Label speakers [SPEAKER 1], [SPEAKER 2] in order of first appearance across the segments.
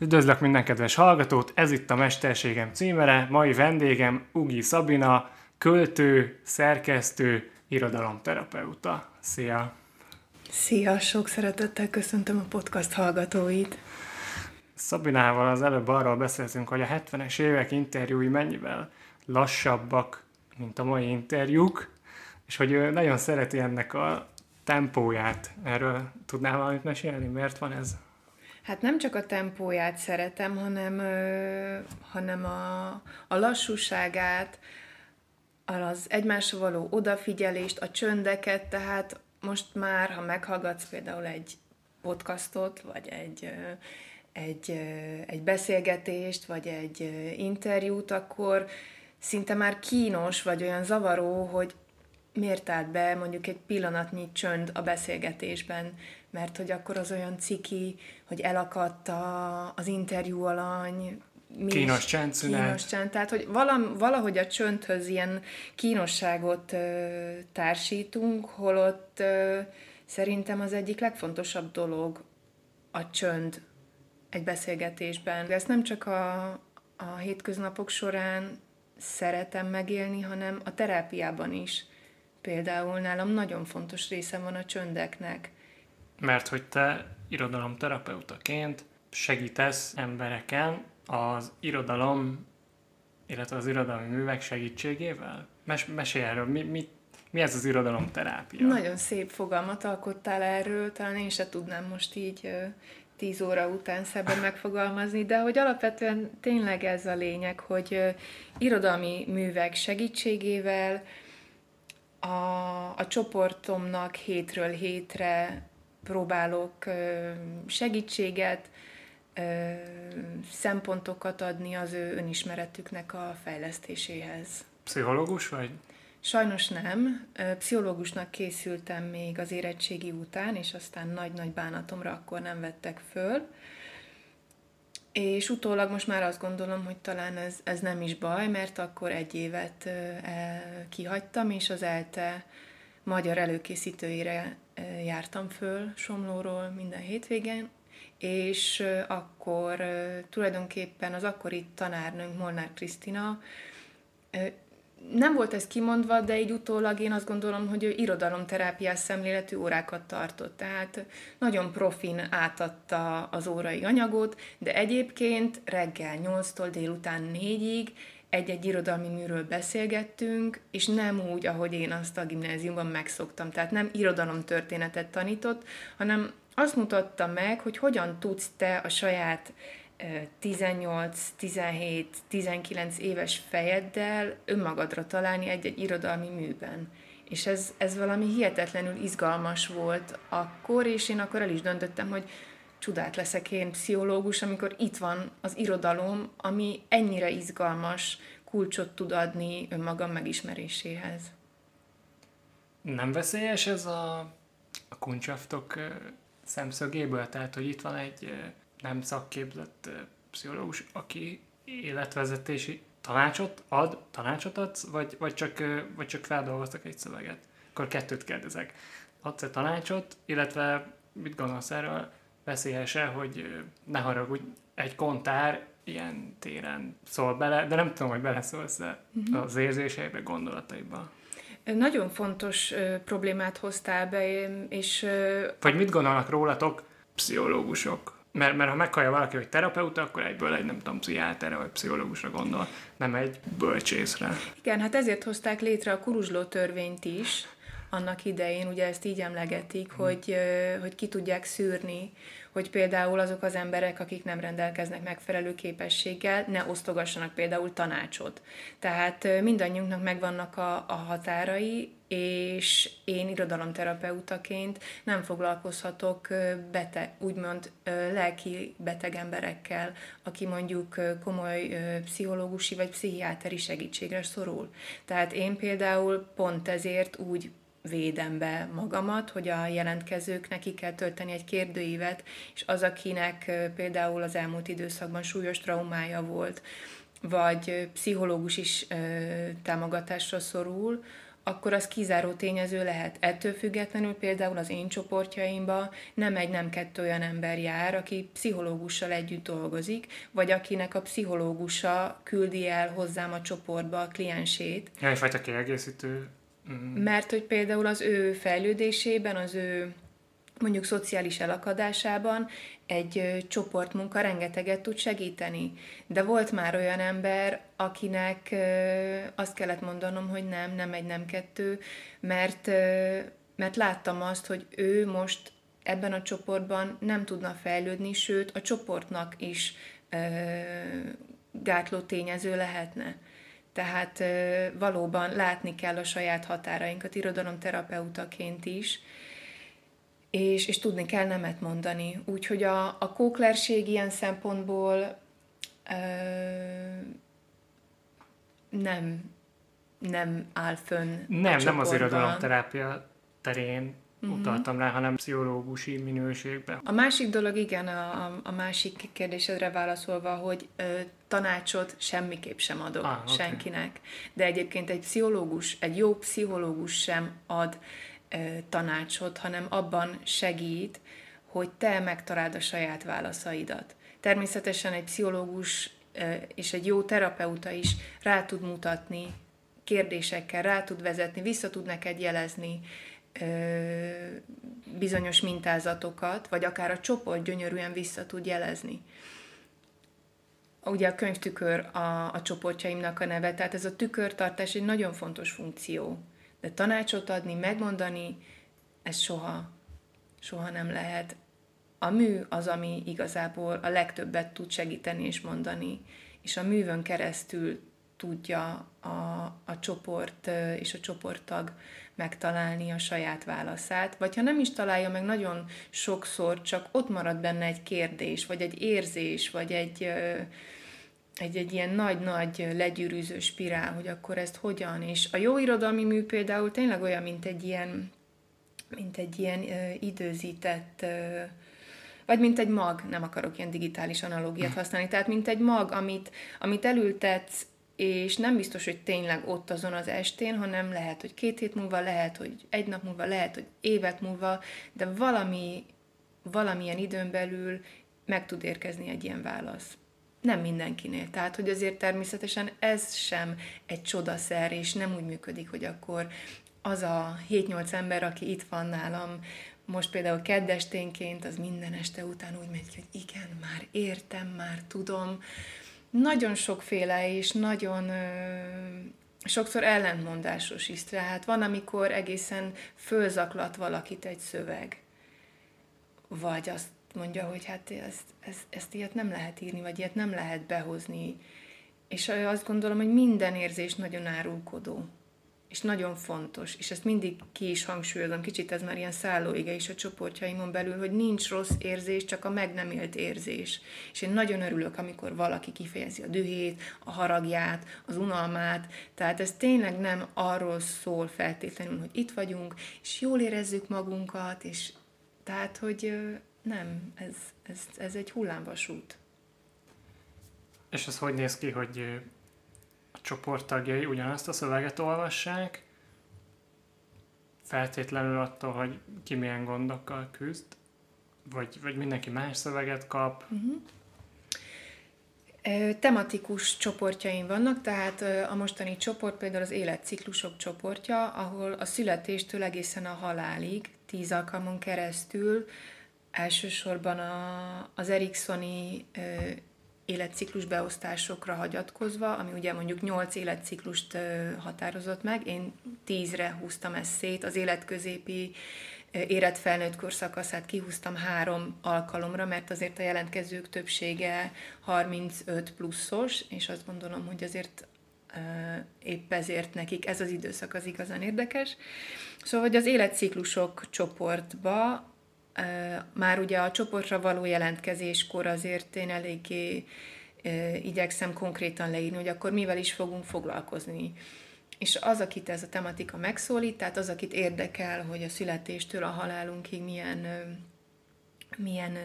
[SPEAKER 1] Üdvözlök minden kedves hallgatót, ez itt a Mesterségem címere, mai vendégem Ugi Szabina, költő, szerkesztő, irodalomterapeuta. Szia!
[SPEAKER 2] Szia, sok szeretettel köszöntöm a podcast hallgatóit.
[SPEAKER 1] Szabinával az előbb arról beszéltünk, hogy a 70-es évek interjúi mennyivel lassabbak, mint a mai interjúk, és hogy ő nagyon szereti ennek a tempóját. Erről tudnál valamit mesélni? Miért van ez?
[SPEAKER 2] Hát nem csak a tempóját szeretem, hanem, ö, hanem a, a lassúságát, az egymásra való odafigyelést, a csöndeket, tehát most már, ha meghallgatsz például egy podcastot, vagy egy, egy, egy beszélgetést, vagy egy interjút, akkor szinte már kínos, vagy olyan zavaró, hogy miért állt be mondjuk egy pillanatnyi csönd a beszélgetésben, mert hogy akkor az olyan ciki, hogy elakadt a, az interjú alany,
[SPEAKER 1] mi kínos csendszünet.
[SPEAKER 2] Kínos csend, tehát hogy valam, valahogy a csöndhöz ilyen kínosságot ö, társítunk, holott ö, szerintem az egyik legfontosabb dolog a csönd egy beszélgetésben. De ezt nem csak a, a hétköznapok során szeretem megélni, hanem a terápiában is. Például nálam nagyon fontos része van a csöndeknek.
[SPEAKER 1] Mert hogy te irodalomterapeutaként segítesz embereken az irodalom, illetve az irodalmi művek segítségével? Mes- mesélj erről, mi, mi, mi ez az irodalomterápia?
[SPEAKER 2] Nagyon szép fogalmat alkottál erről, talán én se tudnám most így tíz óra után szebben megfogalmazni, de hogy alapvetően tényleg ez a lényeg, hogy irodalmi művek segítségével a, a csoportomnak hétről hétre próbálok segítséget, szempontokat adni az ő önismeretüknek a fejlesztéséhez.
[SPEAKER 1] Pszichológus vagy?
[SPEAKER 2] Sajnos nem. Pszichológusnak készültem még az érettségi után, és aztán nagy-nagy bánatomra akkor nem vettek föl. És utólag most már azt gondolom, hogy talán ez, ez nem is baj, mert akkor egy évet kihagytam, és az ELTE magyar előkészítőire jártam föl Somlóról minden hétvégén, és akkor tulajdonképpen az akkori tanárnőnk Molnár Krisztina nem volt ez kimondva, de így utólag én azt gondolom, hogy ő irodalomterápiás szemléletű órákat tartott. Tehát nagyon profin átadta az órai anyagot, de egyébként reggel 8-tól délután 4-ig egy-egy irodalmi műről beszélgettünk, és nem úgy, ahogy én azt a gimnáziumban megszoktam. Tehát nem irodalomtörténetet tanított, hanem azt mutatta meg, hogy hogyan tudsz te a saját 18, 17, 19 éves fejeddel önmagadra találni egy-egy irodalmi műben. És ez, ez valami hihetetlenül izgalmas volt akkor, és én akkor el is döntöttem, hogy csodát leszek én pszichológus, amikor itt van az irodalom, ami ennyire izgalmas kulcsot tud adni önmagam megismeréséhez.
[SPEAKER 1] Nem veszélyes ez a, a kuncsaftok szemszögéből? Tehát, hogy itt van egy nem szakképzett pszichológus, aki életvezetési tanácsot ad, tanácsot adsz, vagy, vagy, csak, vagy csak feldolgoztak egy szöveget? Akkor kettőt kérdezek. Adsz egy tanácsot, illetve mit gondolsz erről? Veszélyes-e, hogy ne haragudj, egy kontár ilyen téren szól bele, de nem tudom, hogy beleszólsz uh-huh. az érzéseibe, gondolataiba.
[SPEAKER 2] Nagyon fontos ö, problémát hoztál be, és... Ö,
[SPEAKER 1] Vagy mit gondolnak rólatok pszichológusok? Mert, mert ha meghallja valaki, hogy terapeuta, akkor egyből egy, nem tudom, pszichiáterre vagy pszichológusra gondol, nem egy bölcsészre.
[SPEAKER 2] Igen, hát ezért hozták létre a kuruzsló törvényt is, annak idején, ugye ezt így emlegetik, hmm. hogy, hogy ki tudják szűrni, hogy például azok az emberek, akik nem rendelkeznek megfelelő képességgel, ne osztogassanak például tanácsot. Tehát mindannyiunknak megvannak a, a határai, és én irodalomterapeutaként nem foglalkozhatok beteg, úgymond lelki beteg emberekkel, aki mondjuk komoly pszichológusi vagy pszichiáteri segítségre szorul. Tehát én például pont ezért úgy védem be magamat, hogy a jelentkezők neki kell tölteni egy kérdőívet, és az, akinek például az elmúlt időszakban súlyos traumája volt, vagy pszichológus is támogatásra szorul, akkor az kizáró tényező lehet. Ettől függetlenül például az én csoportjaimba nem egy, nem kettő olyan ember jár, aki pszichológussal együtt dolgozik, vagy akinek a pszichológusa küldi el hozzám a csoportba a kliensét.
[SPEAKER 1] Ja, egyfajta kiegészítő.
[SPEAKER 2] Mm. Mert hogy például az ő fejlődésében, az ő mondjuk szociális elakadásában egy csoportmunka rengeteget tud segíteni. De volt már olyan ember, akinek azt kellett mondanom, hogy nem, nem egy, nem kettő, mert, mert láttam azt, hogy ő most ebben a csoportban nem tudna fejlődni, sőt a csoportnak is gátló tényező lehetne. Tehát valóban látni kell a saját határainkat irodalomterapeutaként is, és, és tudni kell nemet mondani. Úgyhogy a, a kóklerség ilyen szempontból ö, nem, nem áll fönn
[SPEAKER 1] Nem, nem az irodalomterápia terén uh-huh. utaltam rá, hanem pszichológusi minőségben.
[SPEAKER 2] A másik dolog, igen, a, a, a másik kérdésedre válaszolva, hogy ö, tanácsot semmiképp sem adok ah, okay. senkinek. De egyébként egy pszichológus, egy jó pszichológus sem ad tanácsot, hanem abban segít, hogy te megtaláld a saját válaszaidat. Természetesen egy pszichológus és egy jó terapeuta is rá tud mutatni kérdésekkel, rá tud vezetni, vissza tud neked jelezni bizonyos mintázatokat, vagy akár a csoport gyönyörűen vissza tud jelezni. Ugye a könyvtükör a, a csoportjaimnak a neve, tehát ez a tükörtartás egy nagyon fontos funkció de tanácsot adni, megmondani, ez soha, soha nem lehet. A mű az, ami igazából a legtöbbet tud segíteni és mondani, és a művön keresztül tudja a, a csoport és a csoporttag megtalálni a saját válaszát, vagy ha nem is találja meg nagyon sokszor, csak ott marad benne egy kérdés, vagy egy érzés, vagy egy, egy, egy ilyen nagy-nagy legyűrűző spirál, hogy akkor ezt hogyan, és a jó irodalmi mű például tényleg olyan, mint egy ilyen, mint egy ilyen időzített, vagy mint egy mag, nem akarok ilyen digitális analógiát használni, tehát mint egy mag, amit, amit elültetsz, és nem biztos, hogy tényleg ott azon az estén, hanem lehet, hogy két hét múlva, lehet, hogy egy nap múlva, lehet, hogy évek múlva, de valami, valamilyen időn belül meg tud érkezni egy ilyen válasz nem mindenkinél. Tehát, hogy azért természetesen ez sem egy csodaszer, és nem úgy működik, hogy akkor az a 7-8 ember, aki itt van nálam, most például keddesténként, az minden este után úgy megy hogy igen, már értem, már tudom. Nagyon sokféle és nagyon sokszor ellentmondásos is. Tehát van, amikor egészen fölzaklat valakit egy szöveg. Vagy azt mondja, hogy hát ezt, ezt, ezt ilyet nem lehet írni, vagy ilyet nem lehet behozni. És azt gondolom, hogy minden érzés nagyon árulkodó, és nagyon fontos, és ezt mindig ki is hangsúlyozom, kicsit ez már ilyen szállóige is a csoportjaimon belül, hogy nincs rossz érzés, csak a meg nem élt érzés. És én nagyon örülök, amikor valaki kifejezi a dühét, a haragját, az unalmát, tehát ez tényleg nem arról szól feltétlenül, hogy itt vagyunk, és jól érezzük magunkat, és tehát, hogy nem, ez, ez, ez egy hullámvasút.
[SPEAKER 1] És ez hogy néz ki, hogy csoporttagjai ugyanazt a szöveget olvassák, feltétlenül attól, hogy ki milyen gondokkal küzd, vagy, vagy mindenki más szöveget kap? Uh-huh.
[SPEAKER 2] Tematikus csoportjaim vannak, tehát a mostani csoport például az életciklusok csoportja, ahol a születéstől egészen a halálig, tíz alkalmon keresztül elsősorban a, az Eriksoni életciklus beosztásokra hagyatkozva, ami ugye mondjuk 8 életciklust határozott meg, én 10-re húztam ezt szét, az életközépi érett felnőtt korszakaszát kihúztam három alkalomra, mert azért a jelentkezők többsége 35 pluszos, és azt gondolom, hogy azért épp ezért nekik ez az időszak az igazán érdekes. Szóval, hogy az életciklusok csoportba már ugye a csoportra való jelentkezéskor azért én eléggé igyekszem konkrétan leírni, hogy akkor mivel is fogunk foglalkozni. És az, akit ez a tematika megszólít, tehát az, akit érdekel, hogy a születéstől a halálunkig milyen, milyen,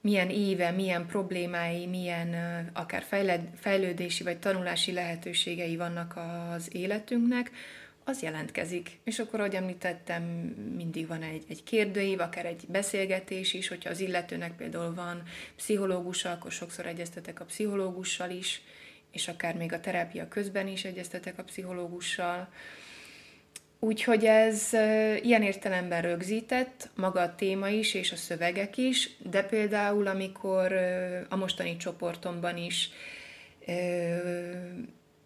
[SPEAKER 2] milyen éve, milyen problémái, milyen akár fejlődési vagy tanulási lehetőségei vannak az életünknek, az jelentkezik. És akkor, ahogy említettem, mindig van egy, egy kérdőív, akár egy beszélgetés is, hogyha az illetőnek például van pszichológusa, akkor sokszor egyeztetek a pszichológussal is, és akár még a terápia közben is egyeztetek a pszichológussal. Úgyhogy ez ilyen értelemben rögzített, maga a téma is, és a szövegek is, de például amikor a mostani csoportomban is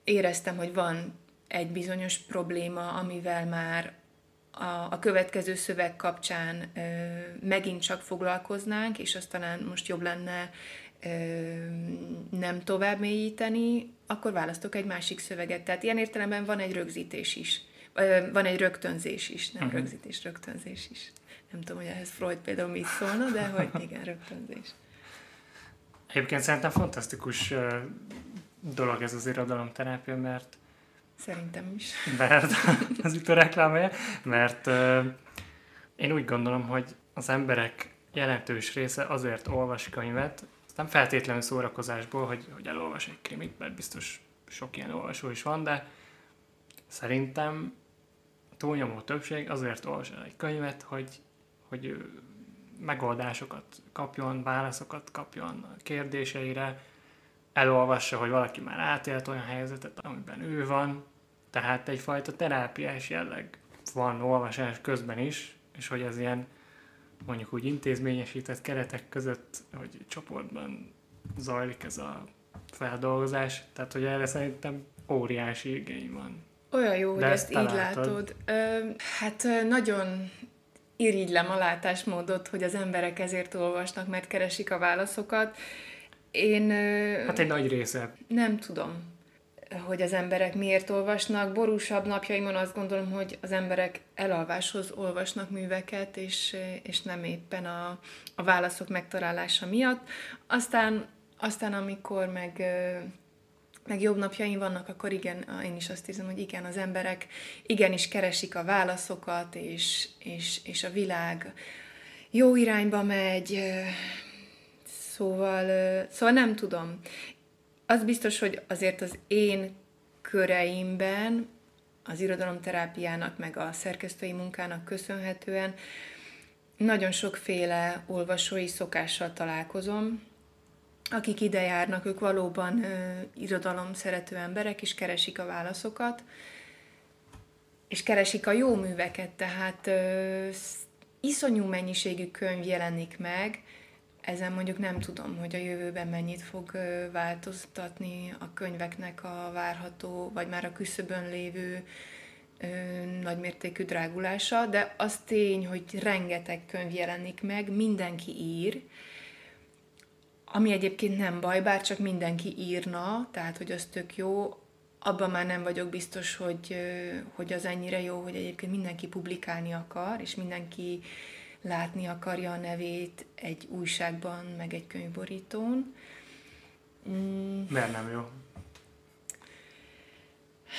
[SPEAKER 2] éreztem, hogy van egy bizonyos probléma, amivel már a, a következő szöveg kapcsán ö, megint csak foglalkoznánk, és azt talán most jobb lenne ö, nem tovább mélyíteni, akkor választok egy másik szöveget. Tehát ilyen értelemben van egy rögzítés is. Ö, van egy rögtönzés is, nem uh-huh. rögzítés, rögtönzés is. Nem tudom, hogy ehhez Freud például mit szólna, de hogy igen, rögtönzés.
[SPEAKER 1] Egyébként szerintem fantasztikus dolog ez az irodalomterápia, mert
[SPEAKER 2] Szerintem is.
[SPEAKER 1] Mert az itt a reklámja, mert én úgy gondolom, hogy az emberek jelentős része azért olvas könyvet, nem feltétlenül szórakozásból, hogy, hogy elolvas egy krimit, mert biztos sok ilyen olvasó is van, de szerintem a túlnyomó többség azért olvas el egy könyvet, hogy, hogy megoldásokat kapjon, válaszokat kapjon a kérdéseire, elolvassa, hogy valaki már átélt olyan helyzetet, amiben ő van, tehát egyfajta terápiás jelleg van olvasás közben is, és hogy ez ilyen mondjuk úgy intézményesített keretek között, hogy csoportban zajlik ez a feldolgozás, tehát hogy erre szerintem óriási igény van.
[SPEAKER 2] Olyan jó, De hogy ezt, ezt így látod. Ö, hát nagyon irigylem a látásmódot, hogy az emberek ezért olvasnak, mert keresik a válaszokat. Én...
[SPEAKER 1] Hát egy nagy része.
[SPEAKER 2] Nem tudom, hogy az emberek miért olvasnak. Borúsabb napjaimon azt gondolom, hogy az emberek elalváshoz olvasnak műveket, és, és nem éppen a, a válaszok megtalálása miatt. Aztán, aztán amikor meg meg jobb napjaim vannak, akkor igen, én is azt hiszem, hogy igen, az emberek igenis keresik a válaszokat, és, és, és a világ jó irányba megy, Szóval, szóval nem tudom. Az biztos, hogy azért az én köreimben az irodalomterápiának, meg a szerkesztői munkának köszönhetően nagyon sokféle olvasói szokással találkozom, akik ide járnak, ők valóban ö, irodalom szerető emberek, és keresik a válaszokat, és keresik a jó műveket, tehát ö, iszonyú mennyiségű könyv jelenik meg, ezen mondjuk nem tudom, hogy a jövőben mennyit fog változtatni a könyveknek a várható, vagy már a küszöbön lévő nagymértékű drágulása, de az tény, hogy rengeteg könyv jelenik meg, mindenki ír, ami egyébként nem baj, bár csak mindenki írna, tehát hogy az tök jó, abban már nem vagyok biztos, hogy, hogy az ennyire jó, hogy egyébként mindenki publikálni akar, és mindenki látni akarja a nevét egy újságban, meg egy könyvborítón.
[SPEAKER 1] Mm. Miért nem jó?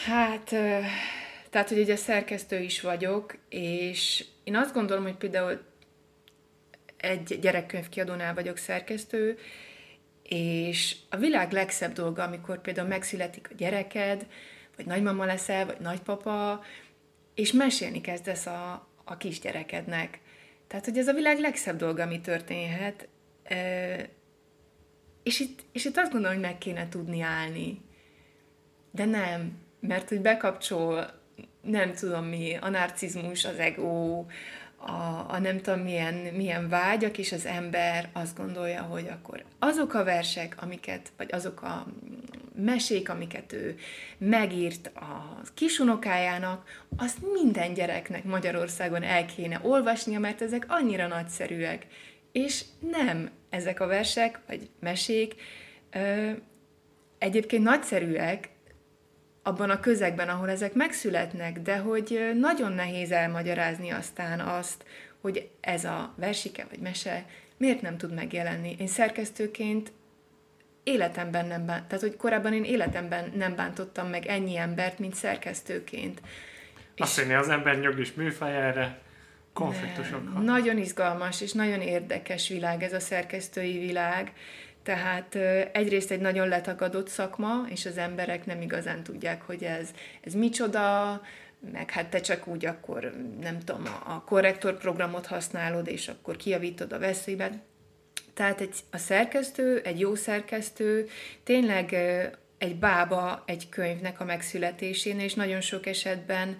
[SPEAKER 2] Hát, tehát, hogy ugye szerkesztő is vagyok, és én azt gondolom, hogy például egy gyerekkönyvkiadónál vagyok szerkesztő, és a világ legszebb dolga, amikor például megszületik a gyereked, vagy nagymama leszel, vagy nagypapa, és mesélni kezdesz a, a kisgyerekednek. Tehát, hogy ez a világ legszebb dolga, ami történhet. És itt, és itt azt gondolom, hogy meg kéne tudni állni. De nem, mert hogy bekapcsol, nem tudom mi, a narcizmus, az ego, a, a nem tudom milyen, milyen vágyak, és az ember azt gondolja, hogy akkor azok a versek, amiket, vagy azok a mesék, amiket ő megírt a kisunokájának, azt minden gyereknek Magyarországon el kéne olvasnia, mert ezek annyira nagyszerűek. És nem ezek a versek, vagy mesék ö, egyébként nagyszerűek, abban a közegben, ahol ezek megszületnek, de hogy nagyon nehéz elmagyarázni aztán azt, hogy ez a versike vagy mese miért nem tud megjelenni. Én szerkesztőként életemben nem bánt, tehát hogy korábban én életemben nem bántottam meg ennyi embert, mint szerkesztőként.
[SPEAKER 1] Azt hinni, az ember nyugis műfaj erre.
[SPEAKER 2] Nagyon izgalmas és nagyon érdekes világ ez a szerkesztői világ, tehát egyrészt egy nagyon letagadott szakma, és az emberek nem igazán tudják, hogy ez, ez micsoda, meg hát te csak úgy akkor, nem tudom, a korrektor programot használod, és akkor kiavítod a veszélybe. Tehát egy, a szerkesztő, egy jó szerkesztő tényleg egy bába egy könyvnek a megszületésén, és nagyon sok esetben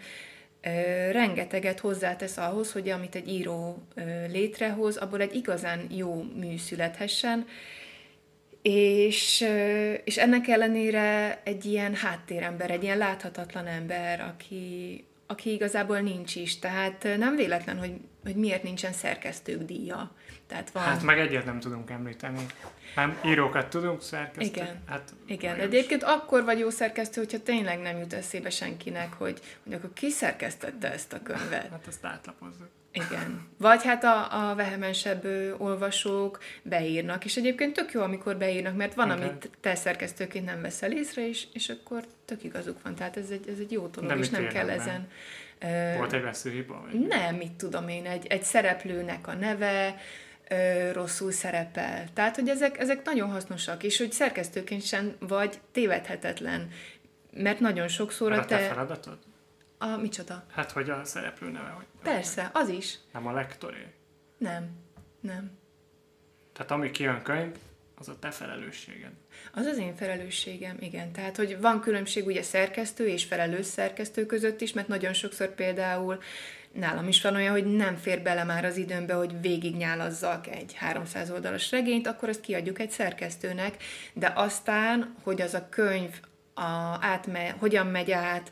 [SPEAKER 2] rengeteget hozzátesz ahhoz, hogy amit egy író létrehoz, abból egy igazán jó mű születhessen, és, és ennek ellenére egy ilyen háttérember, egy ilyen láthatatlan ember, aki, aki igazából nincs is. Tehát nem véletlen, hogy, hogy miért nincsen szerkesztők díja. Tehát
[SPEAKER 1] van... Hát meg egyet nem tudunk említeni. Nem, írókat tudunk, szerkesztő.
[SPEAKER 2] Igen, hát, igen. de egyébként akkor vagy jó szerkesztő, hogyha tényleg nem jut eszébe senkinek, hogy, hogy akkor ki szerkesztette ezt a könyvet.
[SPEAKER 1] Hát ezt átlapozzuk.
[SPEAKER 2] Igen. Vagy hát a, a vehemensebb olvasók beírnak, és egyébként tök jó, amikor beírnak, mert van, okay. amit te szerkesztőként nem veszel észre, és, és akkor tök igazuk van. Tehát ez egy, ez egy jó dolog, és nem kell ezen...
[SPEAKER 1] Volt egy veszőhiba?
[SPEAKER 2] Nem, mit tudom én, egy, egy szereplőnek a neve, ö, rosszul szerepel. Tehát, hogy ezek, ezek nagyon hasznosak, és hogy szerkesztőként sem vagy tévedhetetlen, mert nagyon sokszor
[SPEAKER 1] a te... te feladatod?
[SPEAKER 2] A micsoda?
[SPEAKER 1] Hát, hogy a szereplő neve. Hogy
[SPEAKER 2] Persze, az is.
[SPEAKER 1] Nem a lektoré?
[SPEAKER 2] Nem, nem.
[SPEAKER 1] Tehát ami kijön könyv, az a te felelősséged.
[SPEAKER 2] Az az én felelősségem, igen. Tehát, hogy van különbség ugye szerkesztő és felelős szerkesztő között is, mert nagyon sokszor például nálam is van olyan, hogy nem fér bele már az időmbe, hogy végignyálazzak egy 300 oldalas regényt, akkor azt kiadjuk egy szerkesztőnek, de aztán, hogy az a könyv a, átme, hogyan megy át,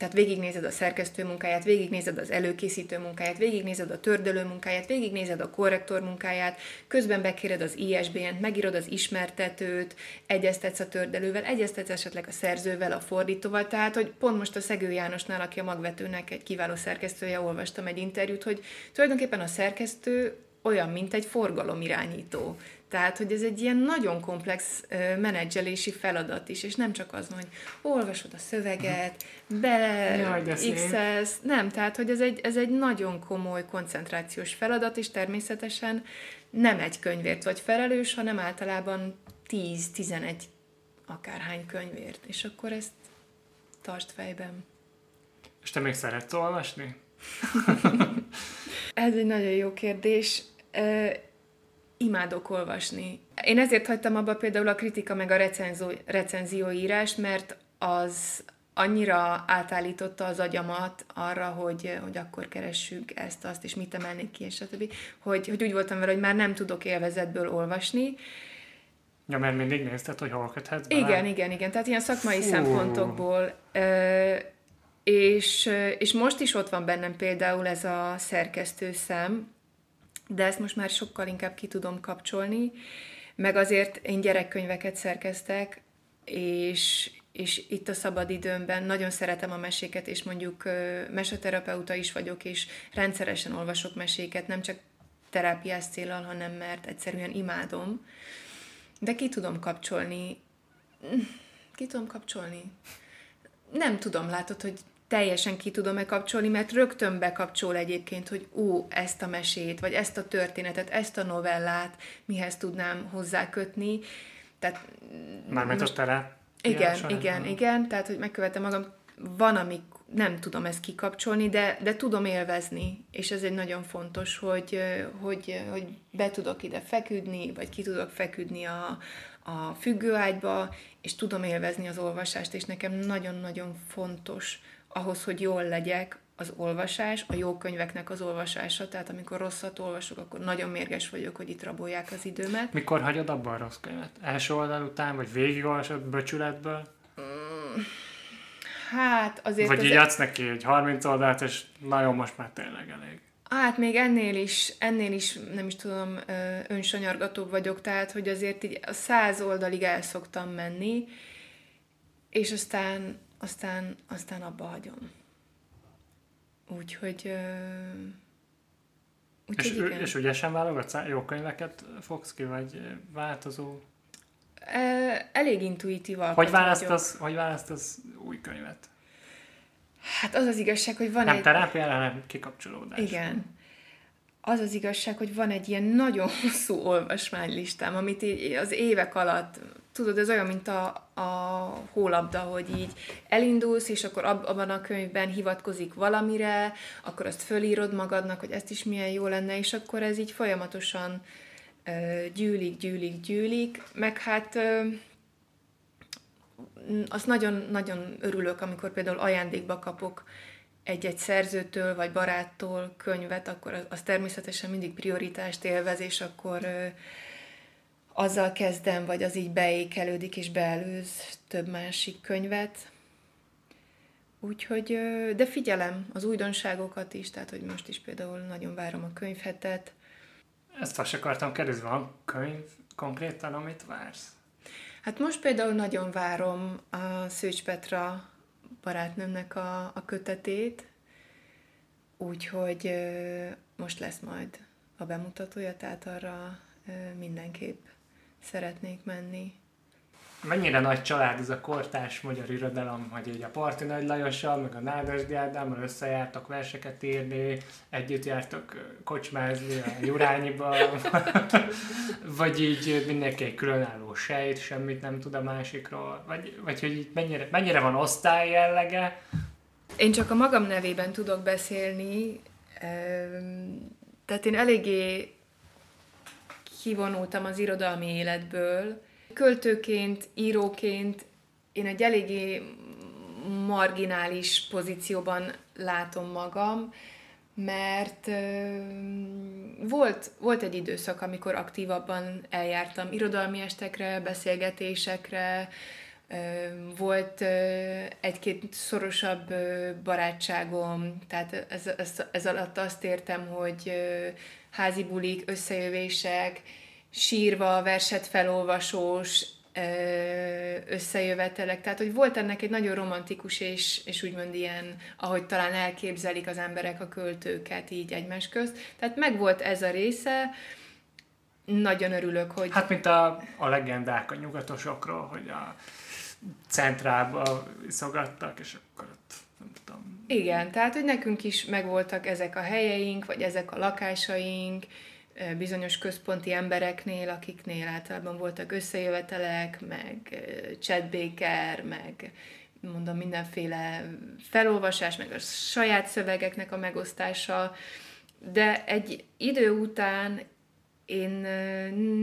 [SPEAKER 2] tehát végignézed a szerkesztő munkáját, végignézed az előkészítő munkáját, végignézed a tördelő munkáját, végignézed a korrektor munkáját, közben bekéred az ISBN-t, megírod az ismertetőt, egyeztetsz a tördelővel, egyeztetsz esetleg a szerzővel, a fordítóval, tehát hogy pont most a Szegő Jánosnál, aki a magvetőnek egy kiváló szerkesztője, olvastam egy interjút, hogy tulajdonképpen a szerkesztő olyan, mint egy forgalomirányító. Tehát, hogy ez egy ilyen nagyon komplex menedzselési feladat is, és nem csak az, hogy olvasod a szöveget, bele x nem, tehát, hogy ez egy, ez egy nagyon komoly koncentrációs feladat, és természetesen nem egy könyvért vagy felelős, hanem általában 10-11 akárhány könyvért, és akkor ezt tartsd fejben.
[SPEAKER 1] És te még szeretsz olvasni?
[SPEAKER 2] ez egy nagyon jó kérdés imádok olvasni. Én ezért hagytam abba például a kritika meg a recenzió, recenzióírást, mert az annyira átállította az agyamat arra, hogy, hogy akkor keressük ezt, azt, és mit emelnék ki, és stb. Hogy, hogy úgy voltam vele, hogy már nem tudok élvezetből olvasni.
[SPEAKER 1] Ja, mert mindig nézted, hogy hol köthetsz
[SPEAKER 2] bele? Igen, igen, igen. Tehát ilyen szakmai Fú. szempontokból. És, és most is ott van bennem például ez a szerkesztő szem, de ezt most már sokkal inkább ki tudom kapcsolni, meg azért én gyerekkönyveket szerkeztek, és, és itt a szabadidőmben nagyon szeretem a meséket, és mondjuk meseterapeuta is vagyok, és rendszeresen olvasok meséket, nem csak terápiás célral, hanem mert egyszerűen imádom. De ki tudom kapcsolni. Ki tudom kapcsolni? Nem tudom, látod, hogy teljesen ki tudom-e kapcsolni, mert rögtön bekapcsol egyébként, hogy ú, ezt a mesét, vagy ezt a történetet, ezt a novellát, mihez tudnám hozzákötni. Tehát,
[SPEAKER 1] Mármint most, a tere.
[SPEAKER 2] Igen, igen, igen, igen, tehát, hogy megkövetem magam, van, amik nem tudom ezt kikapcsolni, de, de tudom élvezni, és ez egy nagyon fontos, hogy, hogy, hogy be tudok ide feküdni, vagy ki tudok feküdni a, a függőágyba, és tudom élvezni az olvasást, és nekem nagyon-nagyon fontos, ahhoz, hogy jól legyek, az olvasás, a jó könyveknek az olvasása, tehát amikor rosszat olvasok, akkor nagyon mérges vagyok, hogy itt rabolják az időmet.
[SPEAKER 1] Mikor hagyod abban a rossz könyvet? Első oldal után, vagy végigolvasod böcsületből? Mm,
[SPEAKER 2] hát azért...
[SPEAKER 1] Vagy így adsz neki egy 30 oldalt, és nagyon most már tényleg elég.
[SPEAKER 2] Hát még ennél is, ennél is, nem is tudom, önsanyargatóbb vagyok, tehát, hogy azért így a száz oldalig el szoktam menni, és aztán aztán, aztán abba hagyom. Úgyhogy...
[SPEAKER 1] Úgy, és, igen. és ügyesen válogatsz? Jó könyveket fogsz ki, vagy változó?
[SPEAKER 2] Elég intuitív
[SPEAKER 1] hogy választasz, hogy választasz új könyvet?
[SPEAKER 2] Hát az az igazság, hogy van
[SPEAKER 1] nem
[SPEAKER 2] egy...
[SPEAKER 1] Nem terápiára, hanem kikapcsolódás.
[SPEAKER 2] Igen. Az az igazság, hogy van egy ilyen nagyon hosszú olvasmánylistám, amit így az évek alatt tudod, ez olyan, mint a, a hólabda, hogy így elindulsz, és akkor ab, abban a könyvben hivatkozik valamire, akkor azt fölírod magadnak, hogy ezt is milyen jó lenne, és akkor ez így folyamatosan ö, gyűlik, gyűlik, gyűlik, meg hát ö, azt nagyon-nagyon örülök, amikor például ajándékba kapok egy-egy szerzőtől vagy baráttól könyvet, akkor az, az természetesen mindig prioritást élvez, és akkor ö, azzal kezdem, vagy az így beékelődik és beelőz több másik könyvet. Úgyhogy, de figyelem az újdonságokat is, tehát hogy most is például nagyon várom a könyvhetet.
[SPEAKER 1] Ezt azt akartam kérdezni, van könyv konkrétan, amit vársz?
[SPEAKER 2] Hát most például nagyon várom a Szőcs Petra barátnőmnek a, a kötetét, úgyhogy most lesz majd a bemutatója, tehát arra mindenképp szeretnék menni.
[SPEAKER 1] Mennyire nagy család ez a kortás magyar irodalom, hogy így a Parti Nagy Lajossal, meg a Nádasdi Ádámmal összejártak verseket írni, együtt jártak kocsmázni a Jurányiba, vagy így mindenki egy különálló sejt, semmit nem tud a másikról, vagy, vagy hogy így mennyire, mennyire van osztály jellege?
[SPEAKER 2] Én csak a magam nevében tudok beszélni, tehát én eléggé kivonultam az irodalmi életből, Költőként, íróként én egy eléggé marginális pozícióban látom magam, mert ö, volt, volt egy időszak, amikor aktívabban eljártam irodalmi estekre, beszélgetésekre, ö, volt egy-két szorosabb barátságom, tehát ez, ez, ez alatt azt értem, hogy házi bulik, összejövések, sírva, verset felolvasós összejövetelek. Tehát, hogy volt ennek egy nagyon romantikus és, és úgymond ilyen, ahogy talán elképzelik az emberek a költőket így egymás közt. Tehát megvolt ez a része, nagyon örülök, hogy...
[SPEAKER 1] Hát, mint a, a legendák a nyugatosokról, hogy a centrába szogattak, és akkor tudom.
[SPEAKER 2] Igen, tehát, hogy nekünk is megvoltak ezek a helyeink, vagy ezek a lakásaink, bizonyos központi embereknél, akiknél általában voltak összejövetelek, meg Chad Baker, meg mondom mindenféle felolvasás, meg a saját szövegeknek a megosztása, de egy idő után én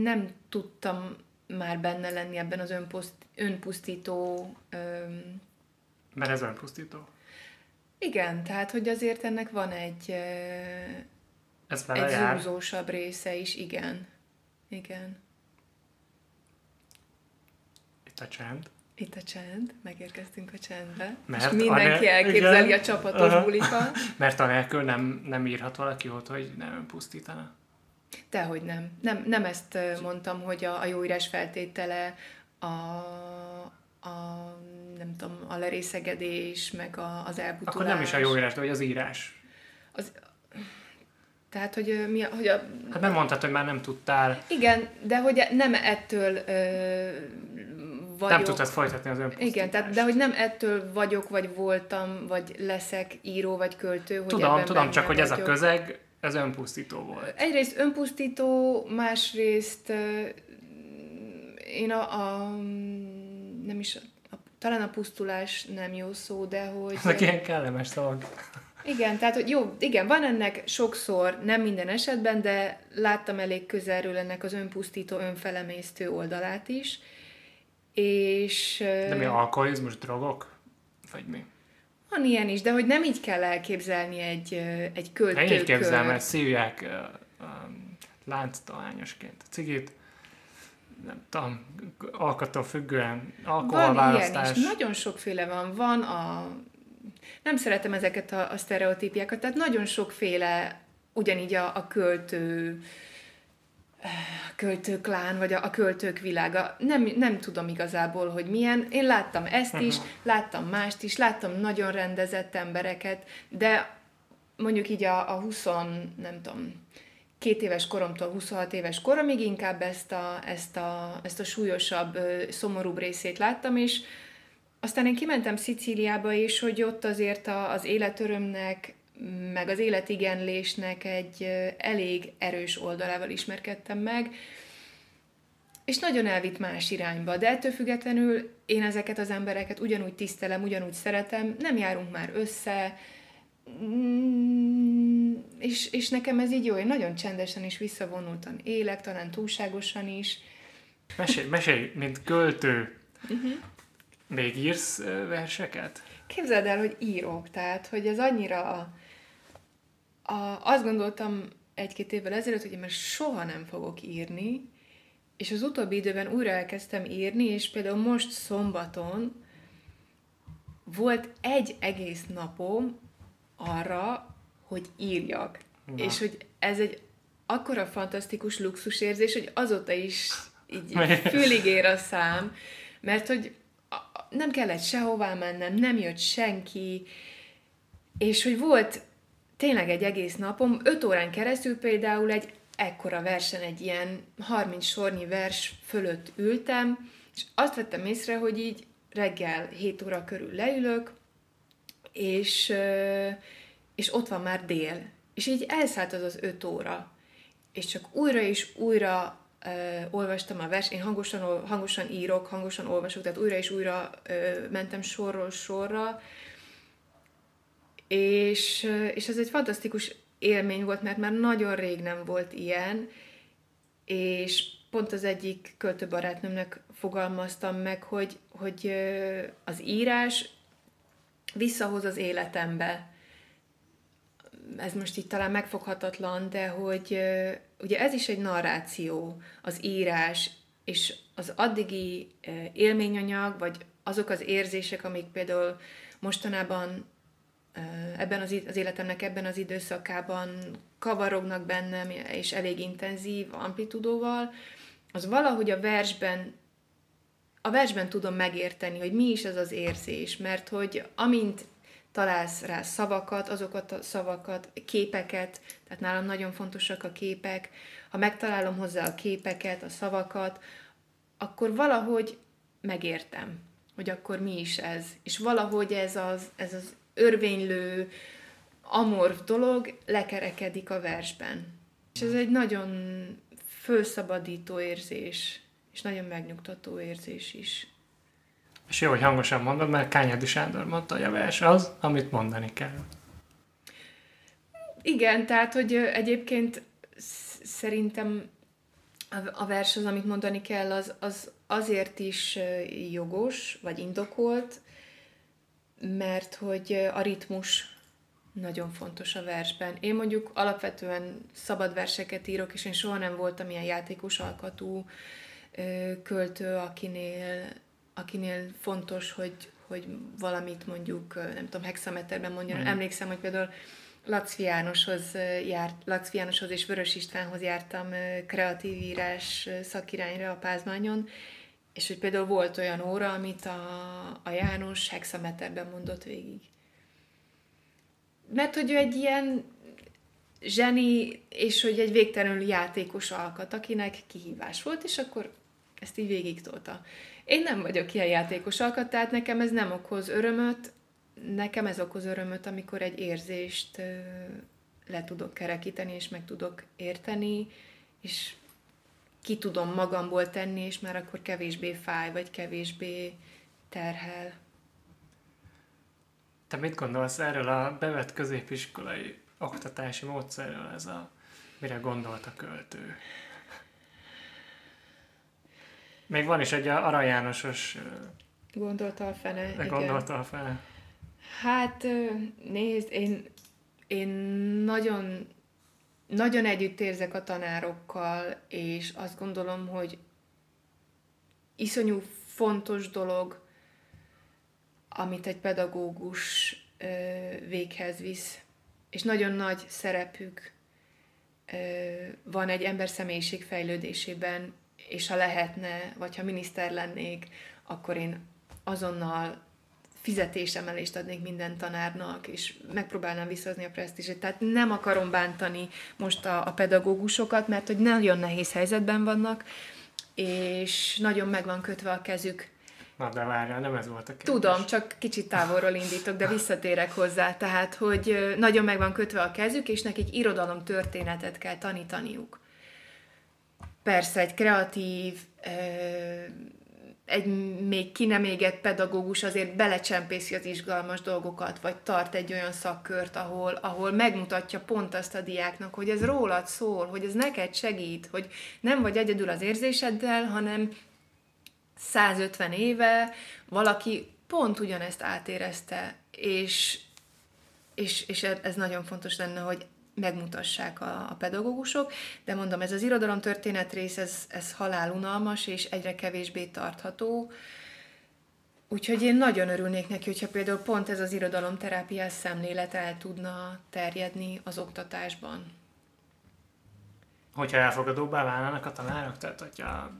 [SPEAKER 2] nem tudtam már benne lenni ebben az önposzt, önpusztító...
[SPEAKER 1] Mert ez önpusztító?
[SPEAKER 2] Igen, tehát hogy azért ennek van egy ez Egy jár. zúzósabb része is, igen. Igen.
[SPEAKER 1] Itt a csend.
[SPEAKER 2] Itt a csend, megérkeztünk a csendbe. Mert és mindenki anél, elképzeli igen. a csapatos uh-huh. bulika.
[SPEAKER 1] Mert anélkül nem, nem írhat valaki ott, hogy nem pusztítana.
[SPEAKER 2] Dehogy nem. nem. Nem ezt mondtam, hogy a, a jóírás feltétele a, a nem tudom, a lerészegedés, meg a, az elbutulás.
[SPEAKER 1] Akkor nem is a jóírás, de hogy az írás.
[SPEAKER 2] Az, tehát, hogy mi a, hogy a...
[SPEAKER 1] Hát nem mondtad, hogy már nem tudtál.
[SPEAKER 2] Igen, de hogy nem ettől ö,
[SPEAKER 1] vagyok. Nem tudtad folytatni az önpusztítást.
[SPEAKER 2] Igen, tehát, de hogy nem ettől vagyok, vagy voltam, vagy leszek író, vagy költő. Hogy
[SPEAKER 1] tudom, tudom, csak hogy ez a közeg, ez önpusztító volt.
[SPEAKER 2] Egyrészt önpusztító, másrészt én a, a nem is, talán a pusztulás nem jó szó, de hogy...
[SPEAKER 1] Ezek ilyen kellemes szavak.
[SPEAKER 2] Igen, tehát hogy jó, igen, van ennek sokszor, nem minden esetben, de láttam elég közelről ennek az önpusztító, önfelemésztő oldalát is. És...
[SPEAKER 1] De mi alkoholizmus, drogok? Vagy mi?
[SPEAKER 2] Van ilyen is, de hogy nem így kell elképzelni egy, egy költőkör. Én így
[SPEAKER 1] képzelem, mert szívják uh, um, lánctalányosként a cigit, nem tudom, alkattól függően alkoholválasztás. Van ilyen
[SPEAKER 2] is, nagyon sokféle van. Van a nem szeretem ezeket a, a sztereotípiákat, tehát nagyon sokféle ugyanígy a, a költő a költőklán, vagy a, a költők világa. Nem, nem tudom igazából, hogy milyen. Én láttam ezt is, uh-huh. láttam mást is, láttam nagyon rendezett embereket, de mondjuk így a, a 20, nem tudom, két éves koromtól 26 éves koromig inkább ezt a, ezt a, ezt a súlyosabb, szomorúbb részét láttam, és aztán én kimentem Szicíliába is, hogy ott azért a, az életörömnek, meg az életigenlésnek egy elég erős oldalával ismerkedtem meg, és nagyon elvitt más irányba, de ettől függetlenül én ezeket az embereket ugyanúgy tisztelem, ugyanúgy szeretem, nem járunk már össze, és, és nekem ez így jó, én nagyon csendesen és visszavonultan élek, talán túlságosan is.
[SPEAKER 1] Mesélj, mesélj mint költő, uh-huh. még írsz verseket?
[SPEAKER 2] Képzeld el, hogy írok, tehát, hogy ez annyira... A, a, azt gondoltam egy-két évvel ezelőtt, hogy én már soha nem fogok írni, és az utóbbi időben újra elkezdtem írni, és például most szombaton volt egy egész napom arra, hogy írjak. Na. És hogy ez egy akkora fantasztikus luxusérzés, hogy azóta is így fülig ér a szám, mert hogy nem kellett sehová mennem, nem jött senki, és hogy volt tényleg egy egész napom, öt órán keresztül például egy ekkora versen, egy ilyen 30 sornyi vers fölött ültem, és azt vettem észre, hogy így reggel 7 óra körül leülök, és, és ott van már dél. És így elszállt az az 5 óra. És csak újra és újra uh, olvastam a vers, én hangosan, hangosan írok, hangosan olvasok, tehát újra és újra uh, mentem sorról sorra, és, és ez egy fantasztikus élmény volt, mert már nagyon rég nem volt ilyen, és pont az egyik költőbarátnőmnek fogalmaztam meg, hogy, hogy az írás visszahoz az életembe. Ez most itt talán megfoghatatlan, de hogy ugye ez is egy narráció, az írás, és az addigi élményanyag, vagy azok az érzések, amik például mostanában ebben az, az életemnek ebben az időszakában kavarognak bennem, és elég intenzív amplitudóval, az valahogy a versben a versben tudom megérteni, hogy mi is ez az érzés, mert hogy amint találsz rá szavakat, azokat a szavakat, képeket, tehát nálam nagyon fontosak a képek, ha megtalálom hozzá a képeket, a szavakat, akkor valahogy megértem, hogy akkor mi is ez. És valahogy ez az, ez az örvénylő, amorf dolog lekerekedik a versben. És ez egy nagyon fölszabadító érzés, és nagyon megnyugtató érzés is.
[SPEAKER 1] És jó, hogy hangosan mondod, mert Kányádi Sándor mondta, hogy a vers az, amit mondani kell.
[SPEAKER 2] Igen, tehát, hogy egyébként szerintem a vers az, amit mondani kell, az, az azért is jogos, vagy indokolt, mert hogy a ritmus nagyon fontos a versben. Én mondjuk alapvetően szabad verseket írok, és én soha nem voltam ilyen játékos alkatú költő, akinél, akinél fontos, hogy, hogy valamit mondjuk, nem tudom, hexameterben mondjon. Mm. Emlékszem, hogy például Laci Jánoshoz, járt, Laci Jánoshoz és Vörös Istvánhoz jártam kreatív írás szakirányra a Pázmányon, és hogy például volt olyan óra, amit a, a János hexameterben mondott végig. Mert hogy ő egy ilyen zseni, és hogy egy végtelenül játékos alkat, akinek kihívás volt, és akkor ezt így végig tolta. Én nem vagyok ilyen játékos alkat, tehát nekem ez nem okoz örömöt, nekem ez okoz örömöt, amikor egy érzést le tudok kerekíteni, és meg tudok érteni, és ki tudom magamból tenni, és már akkor kevésbé fáj, vagy kevésbé terhel.
[SPEAKER 1] Te mit gondolsz erről a bevett középiskolai oktatási módszerről, ez a, mire gondolt a költő? Még van is egy Arany Jánosos...
[SPEAKER 2] Gondolta a fene,
[SPEAKER 1] igen. Gondolta a fene.
[SPEAKER 2] Hát nézd, én, én nagyon nagyon együtt érzek a tanárokkal, és azt gondolom, hogy iszonyú fontos dolog, amit egy pedagógus véghez visz, és nagyon nagy szerepük van egy ember személyiség fejlődésében, és ha lehetne, vagy ha miniszter lennék, akkor én azonnal fizetésemelést adnék minden tanárnak, és megpróbálnám visszahozni a presztízsét. Tehát nem akarom bántani most a, a pedagógusokat, mert hogy nagyon nehéz helyzetben vannak, és nagyon meg van kötve a kezük.
[SPEAKER 1] Na de várjál, nem ez volt a
[SPEAKER 2] kérdés. Tudom, csak kicsit távolról indítok, de visszatérek hozzá. Tehát, hogy nagyon meg van kötve a kezük, és nekik irodalom történetet kell tanítaniuk. Persze egy kreatív, egy még ki nem égett pedagógus azért belecsempészi az izgalmas dolgokat, vagy tart egy olyan szakkört, ahol, ahol megmutatja pont azt a diáknak, hogy ez rólad szól, hogy ez neked segít, hogy nem vagy egyedül az érzéseddel, hanem 150 éve valaki pont ugyanezt átérezte, és, és, és ez nagyon fontos lenne, hogy megmutassák a, a pedagógusok, de mondom, ez az irodalomtörténet rész, ez, ez halálunalmas, és egyre kevésbé tartható, Úgyhogy én nagyon örülnék neki, hogyha például pont ez az irodalomterápiás szemlélet el tudna terjedni az oktatásban.
[SPEAKER 1] Hogyha elfogadóbbá válnának a tanárok, tehát hogyha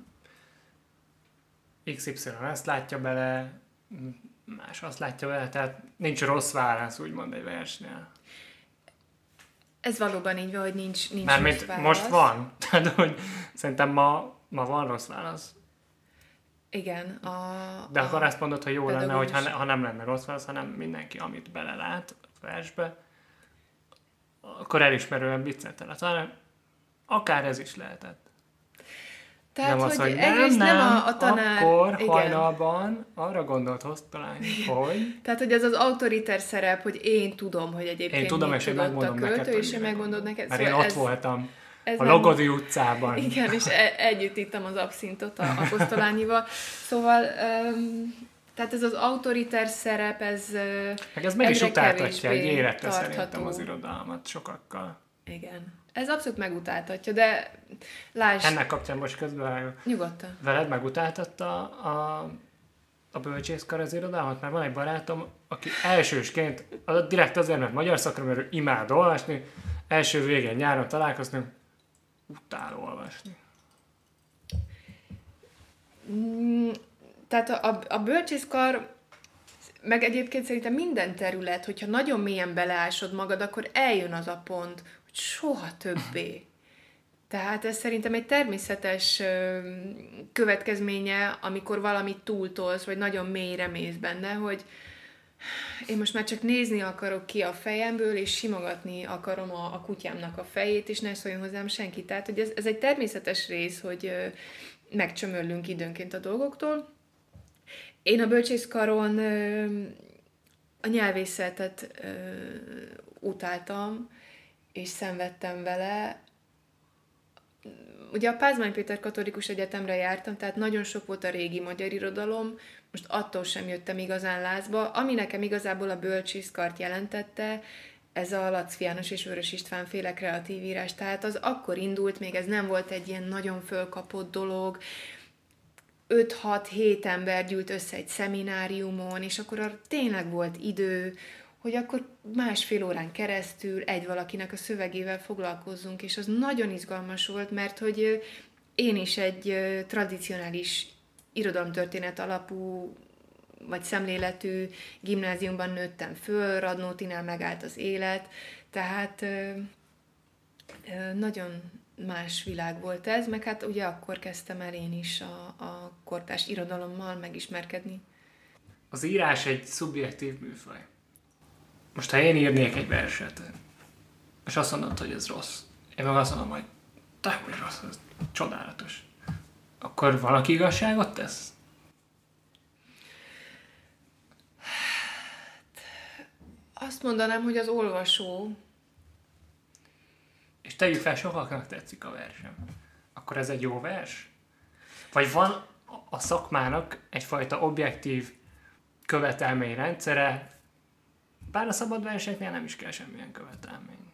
[SPEAKER 1] XY ezt látja bele, más azt látja bele, tehát nincs rossz válasz, úgymond egy versnél.
[SPEAKER 2] Ez valóban így van, hogy nincs, nincs
[SPEAKER 1] Mármint válasz. most van. Tehát, hogy szerintem ma, ma van rossz válasz.
[SPEAKER 2] Igen. A,
[SPEAKER 1] De akkor azt mondod, hogy jó pedagógus. lenne, hogy ha, ha nem lenne rossz válasz, hanem mindenki, amit belelát a versbe, akkor elismerően vicceltel. Talán akár ez is lehetett. Tehát, nem hogy, az, hogy nem, nem, nem a, a tanár... Akkor igen. hajnalban arra gondolt Hosztalány, hogy...
[SPEAKER 2] Tehát, hogy ez az autoriter szerep, hogy én tudom, hogy egyébként
[SPEAKER 1] én tudom, és én megmondom a költő,
[SPEAKER 2] neked, és én megmondod neked.
[SPEAKER 1] Mert szóval én ott ez, voltam ez a Logodi nem... utcában.
[SPEAKER 2] Igen, és e- együtt ittam az abszintot a, a Kosztolányival. Szóval... Um, tehát ez az autoriter szerep, ez
[SPEAKER 1] Meg ez meg is utáltatja egy életre szerintem az irodalmat sokakkal.
[SPEAKER 2] Igen. Ez abszolút megutáltatja, de lásd...
[SPEAKER 1] Ennek kapcsán most közben
[SPEAKER 2] Nyugodtan.
[SPEAKER 1] Veled megutáltatta a, a bölcsészkar az irodalmat, mert van egy barátom, aki elsősként, direkt azért, mert magyar szakra, mert ő imád olvasni, első végén nyáron találkoztunk, utál olvasni.
[SPEAKER 2] Mm, tehát a, a, a bölcsészkar meg egyébként szerintem minden terület, hogyha nagyon mélyen beleásod magad, akkor eljön az a pont, soha többé. Tehát ez szerintem egy természetes következménye, amikor valamit túltolsz, vagy nagyon mélyre mész benne, hogy én most már csak nézni akarok ki a fejemből, és simogatni akarom a, a kutyámnak a fejét, és ne szóljon hozzám senki. Tehát, hogy ez, ez egy természetes rész, hogy megcsömörlünk időnként a dolgoktól. Én a bölcsészkaron a nyelvészetet utáltam, és szenvedtem vele. Ugye a Pázmány Péter Katolikus Egyetemre jártam, tehát nagyon sok volt a régi magyar irodalom, most attól sem jöttem igazán lázba. Ami nekem igazából a bölcsészkart jelentette, ez a Laci János és Vörös István féle kreatív írás. Tehát az akkor indult, még ez nem volt egy ilyen nagyon fölkapott dolog, 5-6-7 ember gyűlt össze egy szemináriumon, és akkor arra tényleg volt idő, hogy akkor másfél órán keresztül egy valakinek a szövegével foglalkozzunk, és az nagyon izgalmas volt, mert hogy én is egy tradicionális irodalomtörténet alapú vagy szemléletű gimnáziumban nőttem föl, Radnótinál megállt az élet, tehát nagyon más világ volt ez, meg hát ugye akkor kezdtem el én is a, a kortárs irodalommal megismerkedni.
[SPEAKER 1] Az írás egy szubjektív műfaj. Most ha én írnék egy verset, és azt mondod, hogy ez rossz, én meg azt mondom, hogy te, hogy rossz, ez csodálatos. Akkor valaki igazságot tesz?
[SPEAKER 2] Azt mondanám, hogy az olvasó.
[SPEAKER 1] És tegyük fel, sokaknak tetszik a versem. Akkor ez egy jó vers? Vagy van a szakmának egyfajta objektív követelményrendszere, bár a szabad versenyeknél nem is kell semmilyen követelmény.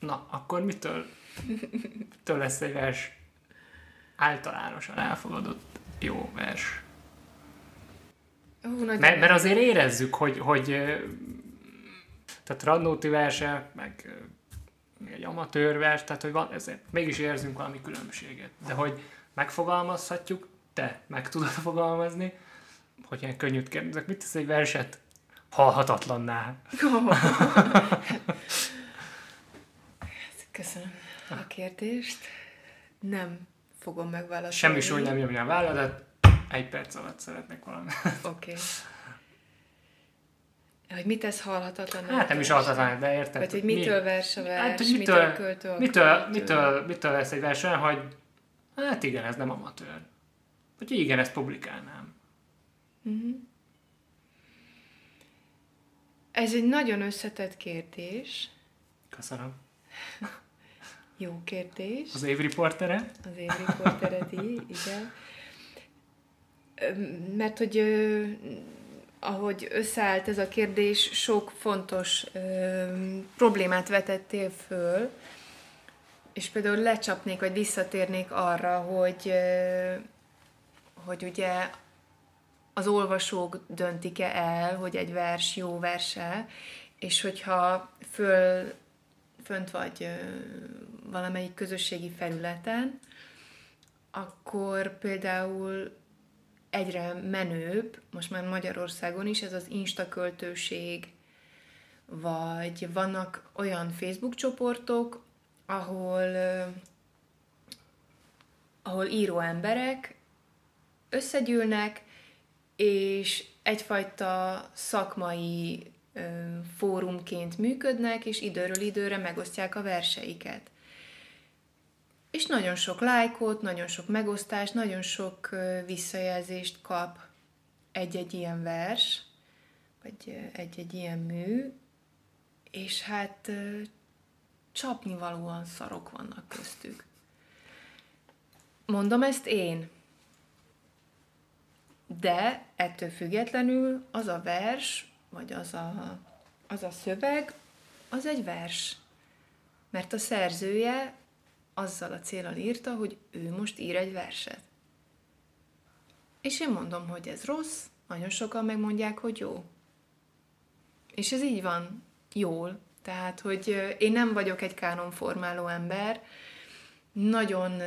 [SPEAKER 1] Na, akkor mitől, mitől lesz egy vers általánosan elfogadott jó vers?
[SPEAKER 2] Uh, mert,
[SPEAKER 1] mert azért érezzük, hogy, hogy tehát Radnóti verse, meg egy amatőr vers, tehát hogy van, ezért mégis érzünk valami különbséget. De hogy megfogalmazhatjuk, te meg tudod fogalmazni, hogy ilyen könnyűt kérdezek, mit tesz egy verset halhatatlanná.
[SPEAKER 2] Köszönöm a kérdést. Nem fogom megválaszolni.
[SPEAKER 1] Semmi súly nem jön a vállalat, egy perc alatt szeretnék valamit.
[SPEAKER 2] Oké. Okay. Hogy mit tesz halhatatlan?
[SPEAKER 1] Hát nem is halhatatlan, de érted.
[SPEAKER 2] Vagy hogy mitől mi? vers a vers, hát, hogy mitől, mitől költő
[SPEAKER 1] mitől, mitől, mitől lesz egy vers olyan, hogy Hát igen, ez nem amatőr. Vagy igen, ezt publikálnám.
[SPEAKER 2] Uh-huh. Ez egy nagyon összetett kérdés.
[SPEAKER 1] Köszönöm.
[SPEAKER 2] Jó kérdés.
[SPEAKER 1] Az évriportere?
[SPEAKER 2] Az évriportereti, igen. Mert hogy ahogy összeállt ez a kérdés, sok fontos ö, problémát vetettél föl, és például lecsapnék, vagy visszatérnék arra, hogy, ö, hogy ugye az olvasók döntik-e el, hogy egy vers jó verse, és hogyha föl, fönt vagy valamelyik közösségi felületen, akkor például egyre menőbb, most már Magyarországon is, ez az instaköltőség, vagy vannak olyan Facebook csoportok, ahol, ahol író emberek összegyűlnek, és egyfajta szakmai fórumként működnek, és időről időre megosztják a verseiket és nagyon sok lájkot, nagyon sok megosztást, nagyon sok visszajelzést kap egy-egy ilyen vers, vagy egy-egy ilyen mű, és hát csapnivalóan szarok vannak köztük. Mondom ezt én. De ettől függetlenül az a vers, vagy az a, az a szöveg, az egy vers. Mert a szerzője azzal a célral írta, hogy ő most ír egy verset. És én mondom, hogy ez rossz, nagyon sokan megmondják, hogy jó. És ez így van, jól. Tehát, hogy én nem vagyok egy kánonformáló ember, nagyon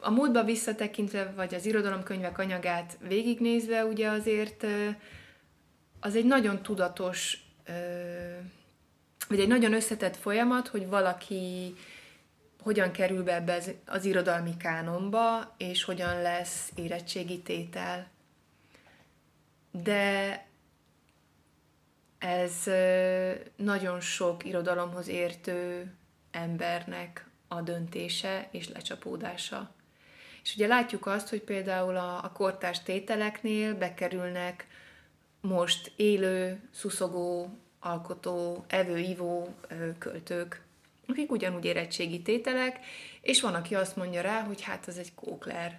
[SPEAKER 2] a múltba visszatekintve, vagy az irodalomkönyvek anyagát végignézve, ugye azért az egy nagyon tudatos, vagy egy nagyon összetett folyamat, hogy valaki hogyan kerül be ebbe az, az irodalmi kánonba, és hogyan lesz érettségi tétel. De ez nagyon sok irodalomhoz értő embernek a döntése és lecsapódása. És ugye látjuk azt, hogy például a, a kortárs tételeknél bekerülnek most élő, szuszogó, alkotó, evő-ivó költők akik ugyanúgy érettségi tételek, és van, aki azt mondja rá, hogy hát az egy kókler.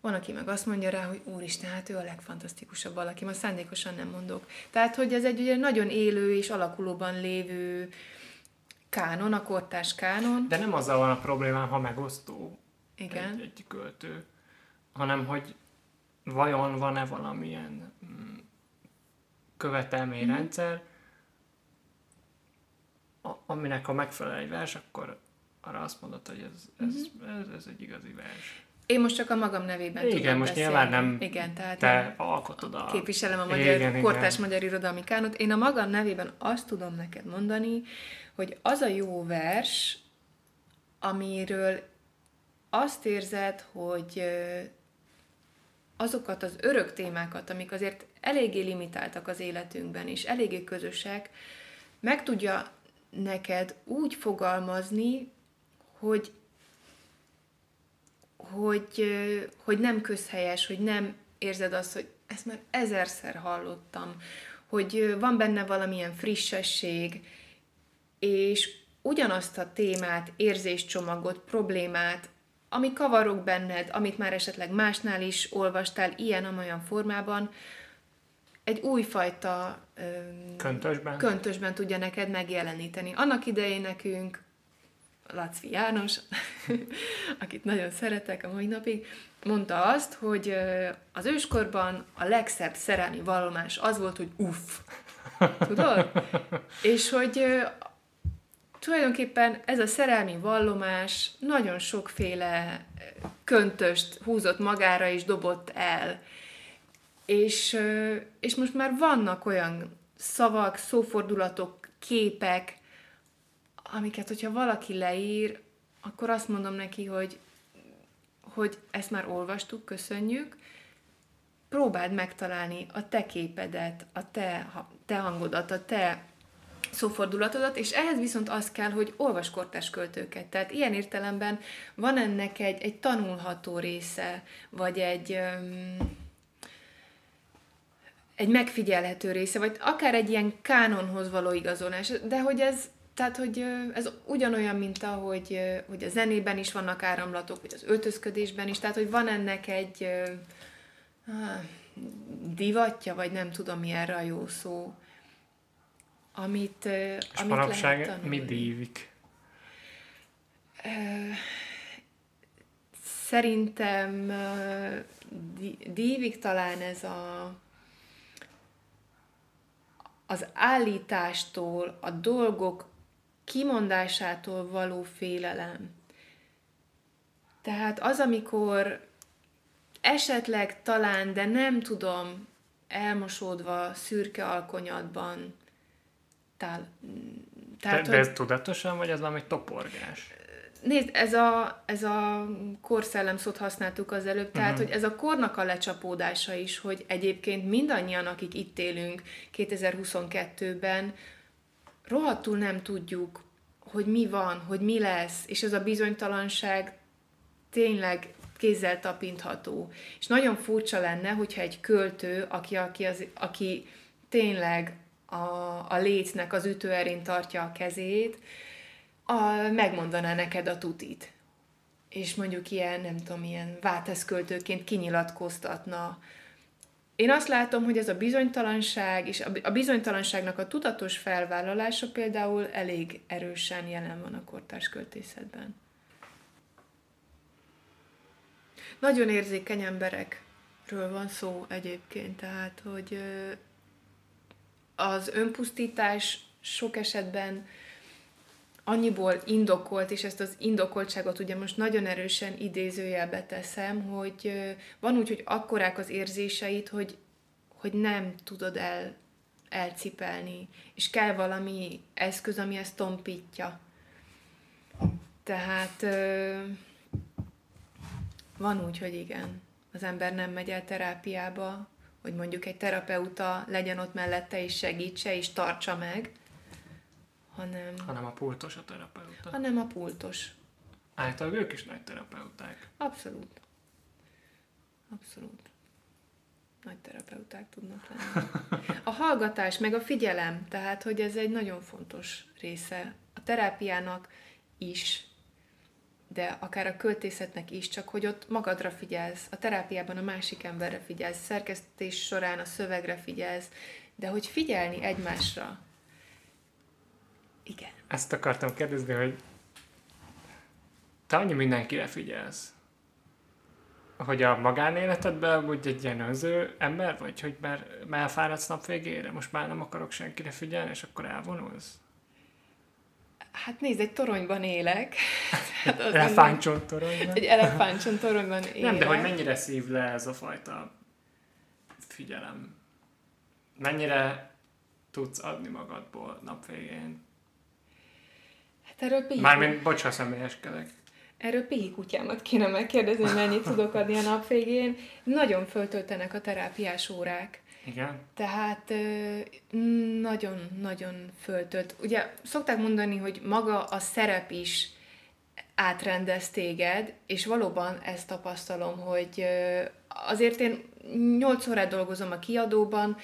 [SPEAKER 2] Van, aki meg azt mondja rá, hogy úristen, hát ő a legfantasztikusabb valaki, ma szándékosan nem mondok. Tehát, hogy ez egy ugye nagyon élő és alakulóban lévő kánon, a kortás kánon.
[SPEAKER 1] De nem azzal van a problémám, ha megosztó
[SPEAKER 2] Igen.
[SPEAKER 1] Egy, egy költő, hanem hogy vajon van-e valamilyen mm, követelményrendszer, mm aminek ha megfelel egy vers, akkor arra azt mondod, hogy ez, ez, uh-huh. ez, ez egy igazi vers.
[SPEAKER 2] Én most csak a magam nevében
[SPEAKER 1] Igen,
[SPEAKER 2] tudom
[SPEAKER 1] most
[SPEAKER 2] beszélni.
[SPEAKER 1] nyilván nem
[SPEAKER 2] igen, tehát
[SPEAKER 1] te alkotod a...
[SPEAKER 2] Képviselem a magyar, igen, kortás igen. magyar irodalmi kánot. Én a magam nevében azt tudom neked mondani, hogy az a jó vers, amiről azt érzed, hogy azokat az örök témákat, amik azért eléggé limitáltak az életünkben, és eléggé közösek, meg tudja neked úgy fogalmazni, hogy, hogy, hogy nem közhelyes, hogy nem érzed azt, hogy ezt már ezerszer hallottam, hogy van benne valamilyen frissesség, és ugyanazt a témát, érzéscsomagot, problémát, ami kavarok benned, amit már esetleg másnál is olvastál ilyen-amolyan formában, egy újfajta
[SPEAKER 1] köntösben.
[SPEAKER 2] köntösben tudja neked megjeleníteni. Annak idején nekünk Lacvi János, akit nagyon szeretek a mai napig, mondta azt, hogy az őskorban a legszebb szerelmi vallomás az volt, hogy uff. Tudod? És hogy tulajdonképpen ez a szerelmi vallomás nagyon sokféle köntöst húzott magára és dobott el. És, és most már vannak olyan szavak, szófordulatok, képek, amiket, hogyha valaki leír, akkor azt mondom neki, hogy, hogy ezt már olvastuk, köszönjük, próbáld megtalálni a te képedet, a te, te hangodat, a te szófordulatodat, és ehhez viszont az kell, hogy olvas kortás költőket. Tehát ilyen értelemben van ennek egy, egy tanulható része, vagy egy, um, egy megfigyelhető része, vagy akár egy ilyen kánonhoz való igazolás, de hogy ez, tehát, hogy ez ugyanolyan, mint ahogy hogy a zenében is vannak áramlatok, vagy az öltözködésben is, tehát, hogy van ennek egy divatja, vagy nem tudom, mi erre a jó szó, amit, És amit
[SPEAKER 1] manapság lehet mi dívik?
[SPEAKER 2] Szerintem dívik talán ez a az állítástól, a dolgok kimondásától való félelem. Tehát az, amikor esetleg talán, de nem tudom, elmosódva szürke alkonyatban tál.
[SPEAKER 1] Tehát, de, de ez hogy... tudatosan, vagy ez valami toporgás?
[SPEAKER 2] Nézd, ez a, ez a korszellem szót használtuk az előbb, tehát, uh-huh. hogy ez a kornak a lecsapódása is, hogy egyébként mindannyian, akik itt élünk 2022-ben, rohadtul nem tudjuk, hogy mi van, hogy mi lesz, és ez a bizonytalanság tényleg kézzel tapintható. És nagyon furcsa lenne, hogyha egy költő, aki, aki, az, aki tényleg a, a létnek az ütőerén tartja a kezét, a, megmondaná neked a tutit. És mondjuk ilyen, nem tudom, ilyen válteszköltőként kinyilatkoztatna. Én azt látom, hogy ez a bizonytalanság, és a bizonytalanságnak a tudatos felvállalása például elég erősen jelen van a kortárs költészetben. Nagyon érzékeny emberekről van szó egyébként, tehát, hogy az önpusztítás sok esetben annyiból indokolt, és ezt az indokoltságot ugye most nagyon erősen idézőjelbe teszem, hogy van úgy, hogy akkorák az érzéseit, hogy, hogy nem tudod el, elcipelni, és kell valami eszköz, ami ezt tompítja. Tehát van úgy, hogy igen, az ember nem megy el terápiába, hogy mondjuk egy terapeuta legyen ott mellette és segítse és tartsa meg, hanem...
[SPEAKER 1] Hanem a pultos a terapeuta.
[SPEAKER 2] Hanem a pultos.
[SPEAKER 1] Általában ők is nagy terapeuták.
[SPEAKER 2] Abszolút. Abszolút. Nagy terapeuták tudnak lenni. A hallgatás, meg a figyelem, tehát, hogy ez egy nagyon fontos része a terápiának is, de akár a költészetnek is, csak hogy ott magadra figyelsz, a terápiában a másik emberre figyelsz, szerkesztés során a szövegre figyelsz, de hogy figyelni egymásra. Igen.
[SPEAKER 1] Ezt akartam kérdezni, hogy te annyi mindenkire figyelsz, hogy a magánéletedben úgy egy ilyen önző ember vagy, hogy már, már elfáradsz nap végére, most már nem akarok senkire figyelni, és akkor elvonulsz?
[SPEAKER 2] Hát nézd, egy toronyban élek.
[SPEAKER 1] Hát elefántcsont toronyban?
[SPEAKER 2] Egy elefántcsont toronyban élek.
[SPEAKER 1] Nem, de hogy mennyire szív le ez a fajta figyelem? Mennyire tudsz adni magadból nap végén?
[SPEAKER 2] Erről pihi...
[SPEAKER 1] Mármint, bocsa, személyeskedek.
[SPEAKER 2] Erről pihi kutyámat kéne megkérdezni, hogy mennyit tudok adni a nap végén. Nagyon föltöltenek a terápiás órák.
[SPEAKER 1] Igen.
[SPEAKER 2] Tehát nagyon-nagyon föltölt. Ugye szokták mondani, hogy maga a szerep is átrendez téged, és valóban ezt tapasztalom, hogy azért én 8 órát dolgozom a kiadóban,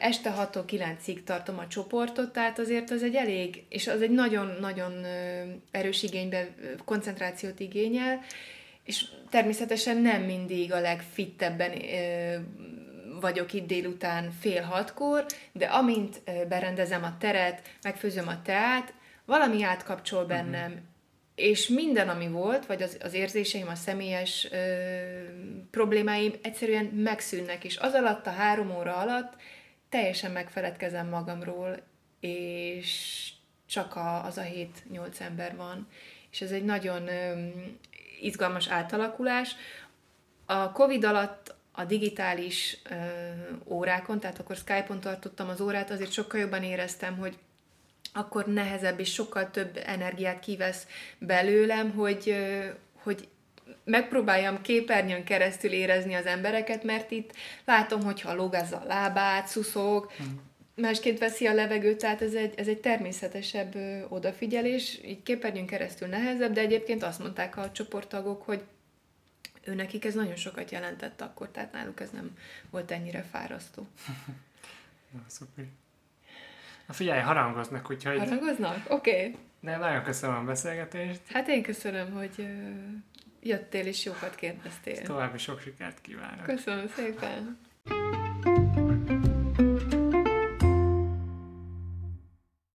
[SPEAKER 2] este 6 9-ig tartom a csoportot, tehát azért az egy elég, és az egy nagyon-nagyon erős igénybe, koncentrációt igényel, és természetesen nem mindig a legfittebben vagyok itt délután fél hatkor, de amint berendezem a teret, megfőzöm a teát, valami átkapcsol mhm. bennem, uh-huh. és minden, ami volt, vagy az, az érzéseim, a személyes ö, problémáim egyszerűen megszűnnek, és az alatt, a három óra alatt teljesen megfeledkezem magamról, és csak a, az a 7-8 ember van. És ez egy nagyon ö, izgalmas átalakulás. A Covid alatt a digitális ö, órákon, tehát akkor Skype-on tartottam az órát, azért sokkal jobban éreztem, hogy akkor nehezebb és sokkal több energiát kivesz belőlem, hogy, ö, hogy megpróbáljam képernyőn keresztül érezni az embereket, mert itt látom, hogy ha lógázza a lábát, szuszog, mm. másként veszi a levegőt, tehát ez egy, ez egy természetesebb ö, odafigyelés, így képernyőn keresztül nehezebb, de egyébként azt mondták a csoporttagok, hogy ő nekik ez nagyon sokat jelentett akkor, tehát náluk ez nem volt ennyire fárasztó.
[SPEAKER 1] Na, szuper. Na figyelj, harangoznak, úgyhogy...
[SPEAKER 2] Harangoznak? Oké. Okay.
[SPEAKER 1] De nagyon köszönöm a beszélgetést.
[SPEAKER 2] Hát én köszönöm, hogy jöttél és jókat kérdeztél.
[SPEAKER 1] Ezt további sok sikert kívánok.
[SPEAKER 2] Köszönöm szépen.